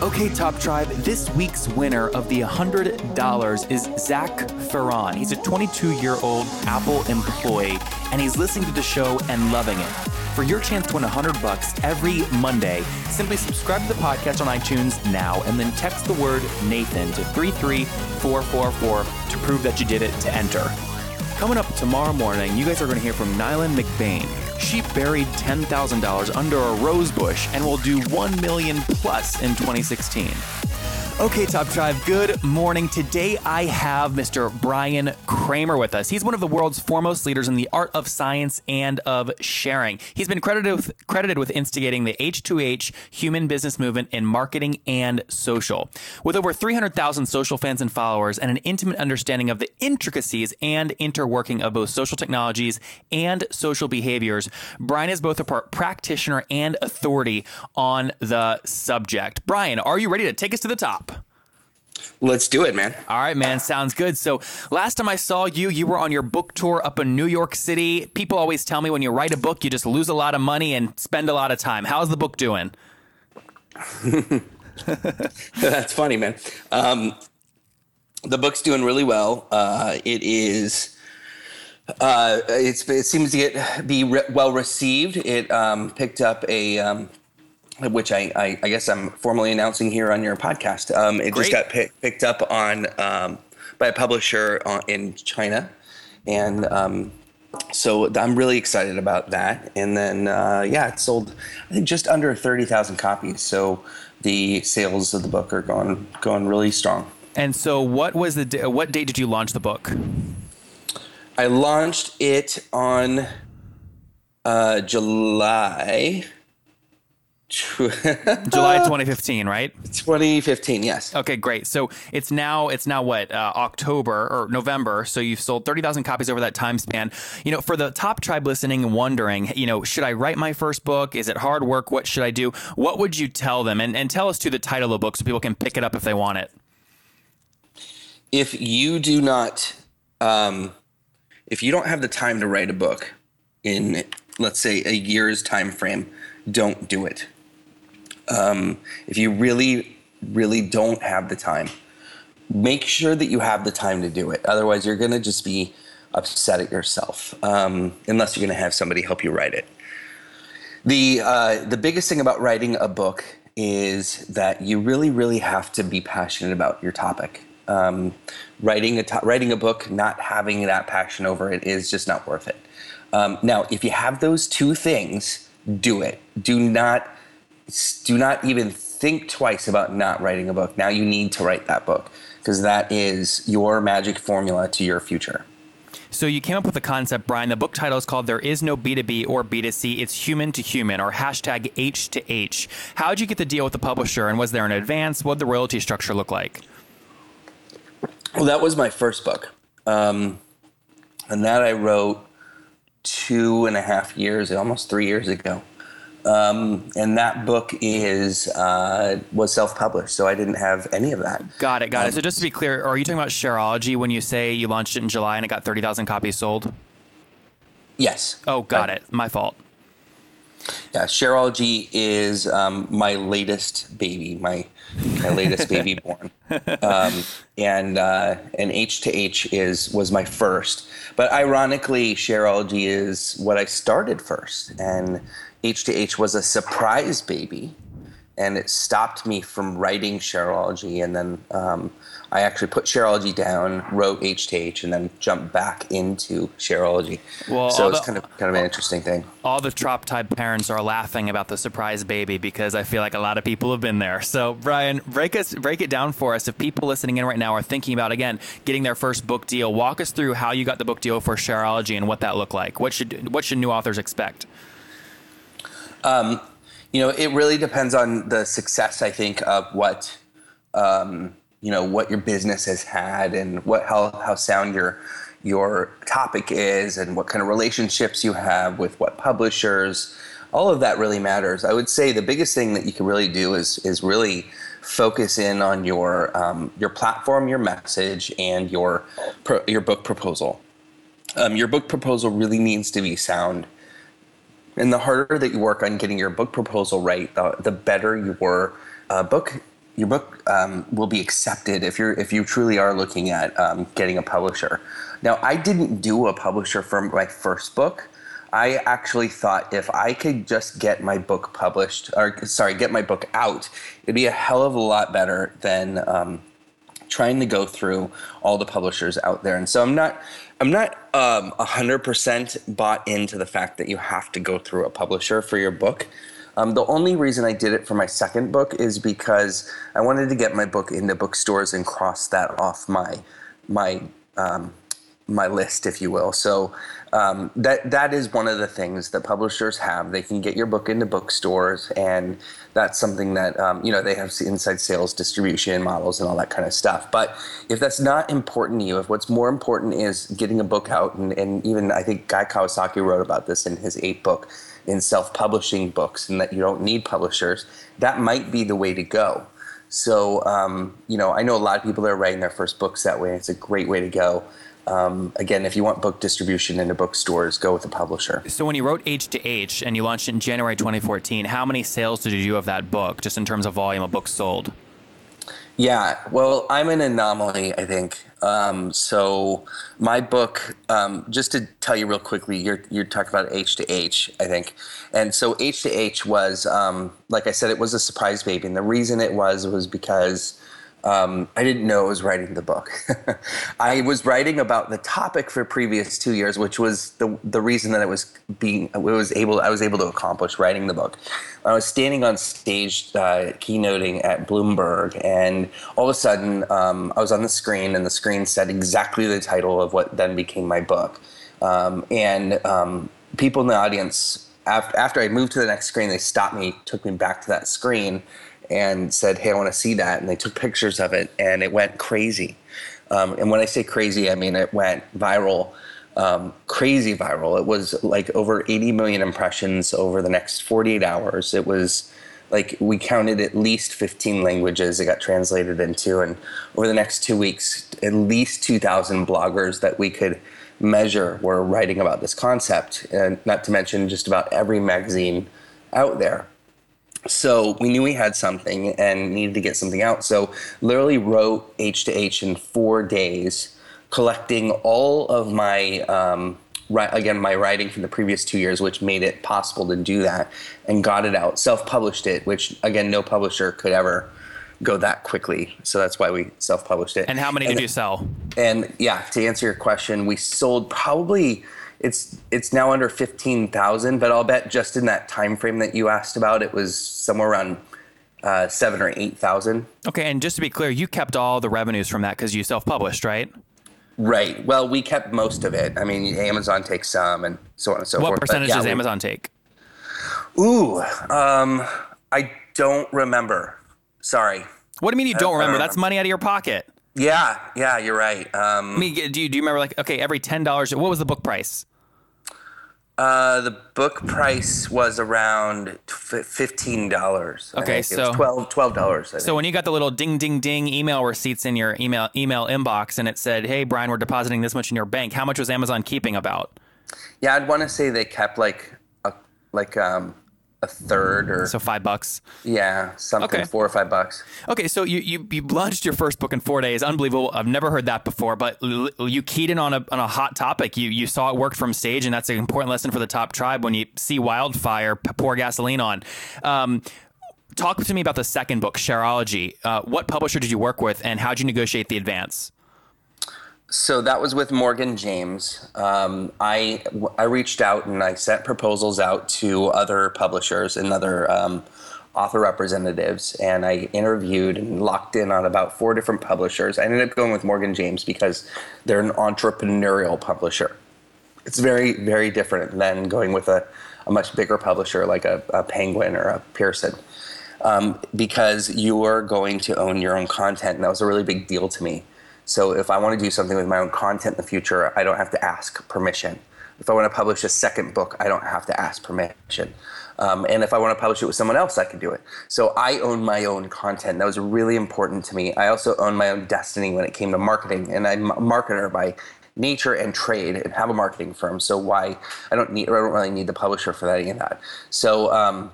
Okay, Top Tribe, this week's winner of the $100 is Zach Ferron. He's a 22 year old Apple employee, and he's listening to the show and loving it. For your chance to win 100 bucks every Monday, simply subscribe to the podcast on iTunes now and then text the word Nathan to 33444 to prove that you did it to enter. Coming up tomorrow morning, you guys are going to hear from Nylan McBain. She buried $10,000 under a rose bush and will do 1 million plus in 2016. Okay, Top Tribe, good morning. Today I have Mr. Brian Kramer with us. He's one of the world's foremost leaders in the art of science and of sharing. He's been credited with, credited with instigating the H2H human business movement in marketing and social. With over 300,000 social fans and followers and an intimate understanding of the intricacies and interworking of both social technologies and social behaviors, Brian is both a practitioner and authority on the subject. Brian, are you ready to take us to the top? Let's do it, man. All right, man. Sounds good. So, last time I saw you, you were on your book tour up in New York City. People always tell me when you write a book, you just lose a lot of money and spend a lot of time. How's the book doing? That's funny, man. Um, the book's doing really well. Uh, it is. Uh, it seems to get be re- well received. It um, picked up a um, which I, I, I, guess I'm formally announcing here on your podcast. Um, it Great. just got pick, picked up on um, by a publisher on, in China, and um, so I'm really excited about that. And then uh, yeah, it sold I think just under thirty thousand copies. So the sales of the book are going going really strong. And so, what was the what date did you launch the book? I launched it on uh, July July 2015, right? 2015, yes. Okay, great. So it's now it's now what uh, October or November. So you've sold 30,000 copies over that time span. You know, for the top tribe listening and wondering, you know, should I write my first book? Is it hard work? What should I do? What would you tell them? And and tell us to the title of the book so people can pick it up if they want it. If you do not, um, if you don't have the time to write a book in, let's say, a year's time frame, don't do it um, if you really, really don't have the time, make sure that you have the time to do it. Otherwise, you're going to just be upset at yourself um, unless you're going to have somebody help you write it. The, uh, the biggest thing about writing a book is that you really, really have to be passionate about your topic. Um, writing a to- writing a book, not having that passion over it is just not worth it. Um, now, if you have those two things, do it. Do not do not even think twice about not writing a book. Now you need to write that book because that is your magic formula to your future. So you came up with the concept, Brian. The book title is called "There Is No B2B or B2C. It's Human to Human" or hashtag H to H. How did you get the deal with the publisher, and was there an advance? What did the royalty structure look like? Well, that was my first book, um, and that I wrote two and a half years, almost three years ago. Um, and that book is uh, was self published, so I didn't have any of that. Got it, got um, it. So just to be clear, are you talking about Shareology when you say you launched it in July and it got thirty thousand copies sold? Yes. Oh, got it. My fault. Yeah, Shareology is um, my latest baby, my my latest baby born, um, and uh, and H to H is was my first. But ironically, Shareology is what I started first, and H to H was a surprise baby, and it stopped me from writing Shareology. And then um, I actually put Shareology down, wrote H to H, and then jumped back into Shareology. Well, so it's kind of kind of an interesting thing. All the Top Tribe parents are laughing about the surprise baby because I feel like a lot of people have been there. So Brian, break us break it down for us. If people listening in right now are thinking about again getting their first book deal, walk us through how you got the book deal for Shareology and what that looked like. What should what should new authors expect? Um, you know, it really depends on the success, I think, of what um, you know what your business has had and what how how sound your your topic is and what kind of relationships you have with what publishers. All of that really matters. I would say the biggest thing that you can really do is is really focus in on your um, your platform your message and your your book proposal. Um, your book proposal really needs to be sound and the harder that you work on getting your book proposal right the, the better your uh, book your book um, will be accepted if you're if you truly are looking at um, getting a publisher. Now, I didn't do a publisher for my first book. I actually thought if I could just get my book published, or sorry, get my book out, it'd be a hell of a lot better than um, trying to go through all the publishers out there. And so I'm not, I'm not um, 100% bought into the fact that you have to go through a publisher for your book. Um, the only reason I did it for my second book is because I wanted to get my book into bookstores and cross that off my my um, my list, if you will. So um, that that is one of the things that publishers have. They can get your book into bookstores, and that's something that um, you know they have inside sales, distribution models, and all that kind of stuff. But if that's not important to you, if what's more important is getting a book out, and, and even I think Guy Kawasaki wrote about this in his APE book in self publishing books and that you don't need publishers, that might be the way to go. So, um, you know, I know a lot of people that are writing their first books that way. It's a great way to go. Um, again, if you want book distribution into bookstores, go with a publisher. So, when you wrote H to H and you launched in January 2014, how many sales did you do of that book, just in terms of volume of books sold? Yeah, well, I'm an anomaly, I think. Um, so my book, um, just to tell you real quickly, you're you're talking about H to H, I think, and so H to H was, um, like I said, it was a surprise baby, and the reason it was was because um, I didn't know I was writing the book. I was writing about the topic for previous two years, which was the the reason that I was being I was able I was able to accomplish writing the book. I was standing on stage uh, keynoting at Bloomberg, and all of a sudden um, I was on the screen, and the screen said exactly the title of what then became my book. Um, and um, people in the audience, after, after I moved to the next screen, they stopped me, took me back to that screen and said, "Hey, I want to see that." And they took pictures of it, and it went crazy. Um, and when I say crazy, I mean it went viral, um, crazy viral. It was like over 80 million impressions over the next 48 hours. It was like we counted at least 15 languages it got translated into, and over the next two weeks, at least 2,000 bloggers that we could measure were writing about this concept, and not to mention just about every magazine out there so we knew we had something and needed to get something out. So literally wrote H to H in four days, collecting all of my um, again my writing from the previous two years, which made it possible to do that, and got it out. Self-published it, which again no publisher could ever go that quickly. So that's why we self-published it. And how many and, did you sell? And yeah, to answer your question, we sold probably it's it's now under 15,000, but I'll bet just in that time frame that you asked about, it was somewhere around uh, seven or 8,000. Okay, and just to be clear, you kept all the revenues from that because you self-published, right? Right. Well, we kept most of it. I mean, Amazon takes some, and so on and so what forth. What percentage yeah, does Amazon take? Ooh, um, I don't remember. Sorry. What do you mean you don't remember? Don't That's money out of your pocket. Yeah, yeah, you're right. Um, I mean, do you, do you remember like okay, every ten dollars? What was the book price? Uh, the book price was around fifteen dollars. Okay, so twelve dollars. So when you got the little ding ding ding email receipts in your email email inbox, and it said, "Hey, Brian, we're depositing this much in your bank," how much was Amazon keeping about? Yeah, I'd want to say they kept like a like um a third or so five bucks. Yeah, something okay. four or five bucks. Okay, so you, you you launched your first book in four days. Unbelievable. I've never heard that before. But you keyed in on a on a hot topic. You you saw it work from stage, and that's an important lesson for the top tribe. When you see wildfire, pour gasoline on. Um, talk to me about the second book, Shareology. Uh, what publisher did you work with, and how did you negotiate the advance? So that was with Morgan James. Um, I I reached out and I sent proposals out to other publishers and other um, author representatives, and I interviewed and locked in on about four different publishers. I ended up going with Morgan James because they're an entrepreneurial publisher. It's very very different than going with a, a much bigger publisher like a, a Penguin or a Pearson. um, because you are going to own your own content. And that was a really big deal to me. So if I want to do something with my own content in the future, I don't have to ask permission. If I want to publish a second book, I don't have to ask permission. Um, and if I want to publish it with someone else, I can do it. So I own my own content. That was really important to me. I also own my own destiny when it came to marketing, and I'm a marketer by nature and trade, and have a marketing firm. So why I don't need I don't really need the publisher for that any of that. So. Um,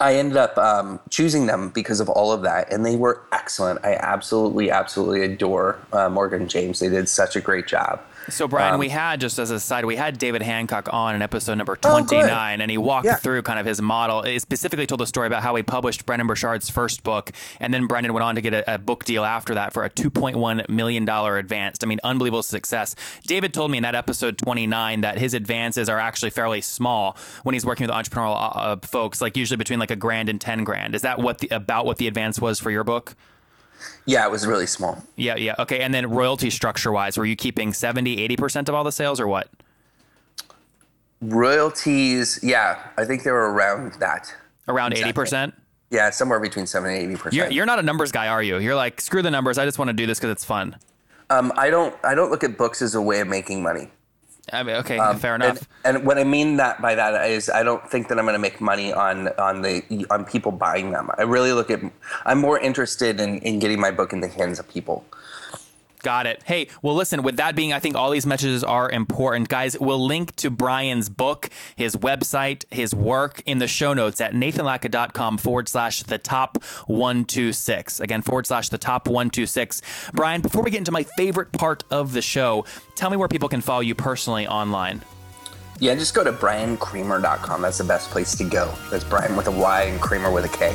I ended up um, choosing them because of all of that, and they were excellent. I absolutely, absolutely adore uh, Morgan James. They did such a great job. So, Brian, Um, we had, just as a side, we had David Hancock on in episode number Oh, good. 29, and he walked Yeah. through kind of his model. He specifically told the story about how he published Brendon Burchard's first book, and then Brendon went on to get a, a book deal after that for a $2.1 million advance. I mean, unbelievable success. David told me in that episode 29 that his advances are actually fairly small when he's working with entrepreneurial uh, uh, folks, like usually between like a grand and 10 grand. Is that what the, about what the advance was for your book? Yeah, it was really small. Yeah, yeah. Okay. And then royalty structure wise, were you keeping 70, 80% of all the sales or what? Royalties, yeah, I think they were around that. Around Exactly. 80%? Yeah, somewhere between seven and eighty percent. You're, you're not a numbers guy, are you? You're like, screw the numbers. I just want to do this because it's fun. Um, I don't. I don't look at books as a way of making money. I mean, okay, um, fair And, enough. and what I mean that by that is, I don't think that I'm going to make money on on the on people buying them. I really look at. I'm more interested in in getting my book in the hands of people. Got it. Hey, well, listen, with that being, I think all these messages are important. Guys, we'll link to Brian's book, his website, his work in the show notes at nathanlatka.com forward slash the top 126. Again, forward slash the top 126. Brian, before we get into my favorite part of the show, tell me where people can follow you personally online. Yeah, just go to briankramer.com. That's the best place to go. That's Brian with a Y and Kramer with a K.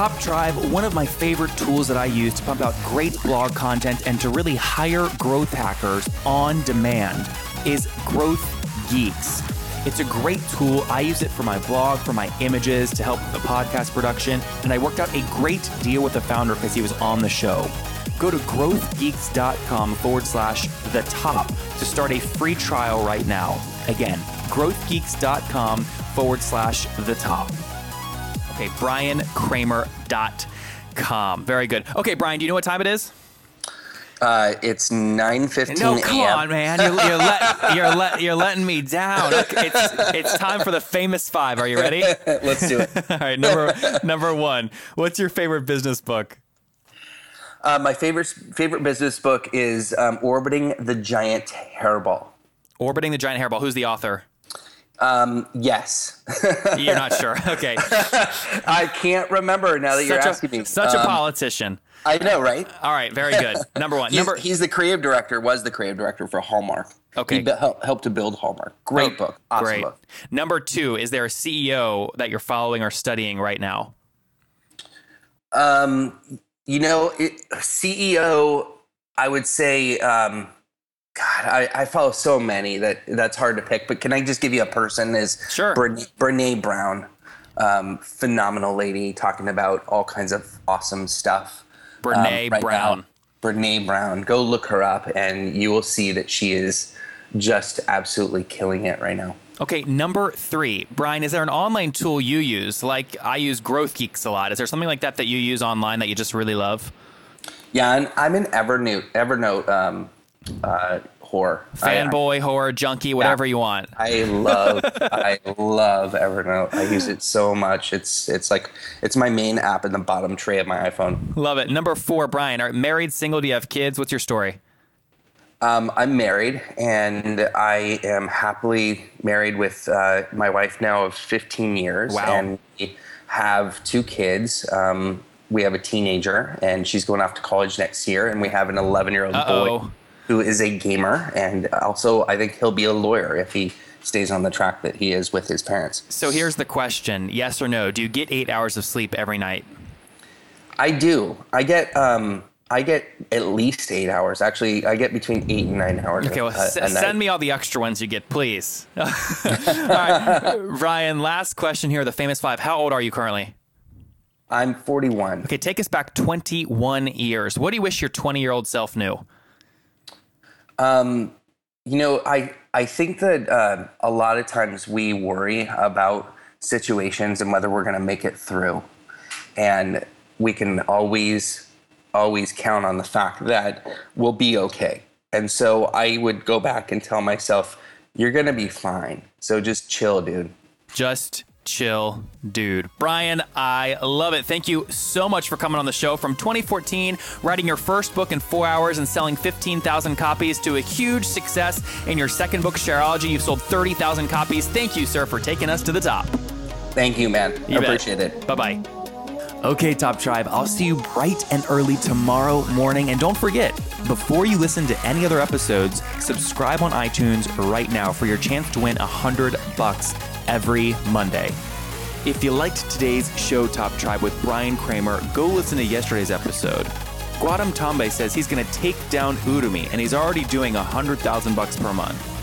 Top Tribe, one of my favorite tools that I use to pump out great blog content and to really hire growth hackers on demand is Growth Geeks. It's a great tool. I use it for my blog, for my images, to help with the podcast production, and I worked out a great deal with the founder because he was on the show. Go to growthgeeks.com forward slash the top to start a free trial right now. Again, growthgeeks.com forward slash the top. Okay, briankramer.com. Very good. Okay, Brian, do you know what time it is? Uh, it's 9:15 No, come a.m. on, man. You're, you're, let, you're, let, you're letting me down. It's, it's time for the famous five. Are you ready? Let's do it. All right, number, number one. What's your favorite business book? Uh, my favorite favorite business book is um, Orbiting the Giant Hairball. Orbiting the Giant Hairball. Who's the author? Yes, You're not sure. Okay. I can't remember now that you're Such, asking a, me. such a Um, politician. I know, right? All right, very good. Number one. He's, Number he's the creative director. Was the creative director for Hallmark. Okay. He be- helped, helped to build Hallmark. Great Oh, book. Awesome Great. book. Number two, is there a CEO that you're following or studying right now? Um, you know, it, CEO. I would say. Um, God, I, I follow so many that that's hard to pick. But can I just give you a person? Is Sure. Brene, Brene Brown, um, phenomenal lady, talking about all kinds of awesome stuff. um, Brene right Brown. now. Brene Brown. Go look her up, and you will see that she is just absolutely killing it right now. Okay, number three. Brian, is there an online tool you use? Like I use Growth Geeks a lot. Is there something like that that you use online that you just really love? Yeah, and I'm an Evernote Evernote um, uh, whore. I- Fanboy, horror, junkie, whatever you want. I love I love Evernote. I use it so much. It's it's like it's my main app in the bottom tray of my iPhone. Love it. Number four, Brian. Are married, single? Do you have kids? What's your story? Um, I'm married and I am happily married with uh, my wife now of 15 years. Wow. And we have two kids. Um, we have a teenager and she's going off to college next year. And we have an 11 year old boy who is a gamer. And also, I think he'll be a lawyer if he stays on the track that he is with his parents. So here's the question: Yes or no? Do you get eight hours of sleep every night? I do. I get um I get at least eight hours. Actually, I get between eight and nine hours. Okay, well, a, s- a send me all the extra ones you get, please. all right, Ryan. Last question here. The famous five. How old are you currently? I'm 41. Okay, take us back 21 years. What do you wish your 20 year old self knew? You know, I I think that uh, a lot of times we worry about situations and whether we're going to make it through, and we can always always count on the fact that we'll be okay. And so I would go back and tell myself, "You're going to be fine. So just chill, dude." Just chill, dude. Brian, I love it. Thank you so much for coming on the show. From 2014, writing your first book in four hours and selling 15,000 copies to a huge success in your second book, Shareology. You've sold 30,000 copies. Thank you, sir, for taking us to the top. Thank you, man. You I bet. appreciate it. Bye bye. Okay, Top Tribe, I'll see you bright and early tomorrow morning. And don't forget, before you listen to any other episodes, subscribe on iTunes right now for your chance to win 100 bucks every Monday. If you liked today's show, Top Tribe, with Brian Kramer, go listen to yesterday's episode. Gautam Tambay says he's going to take down Udemy, and he's already doing 100,000 bucks per month.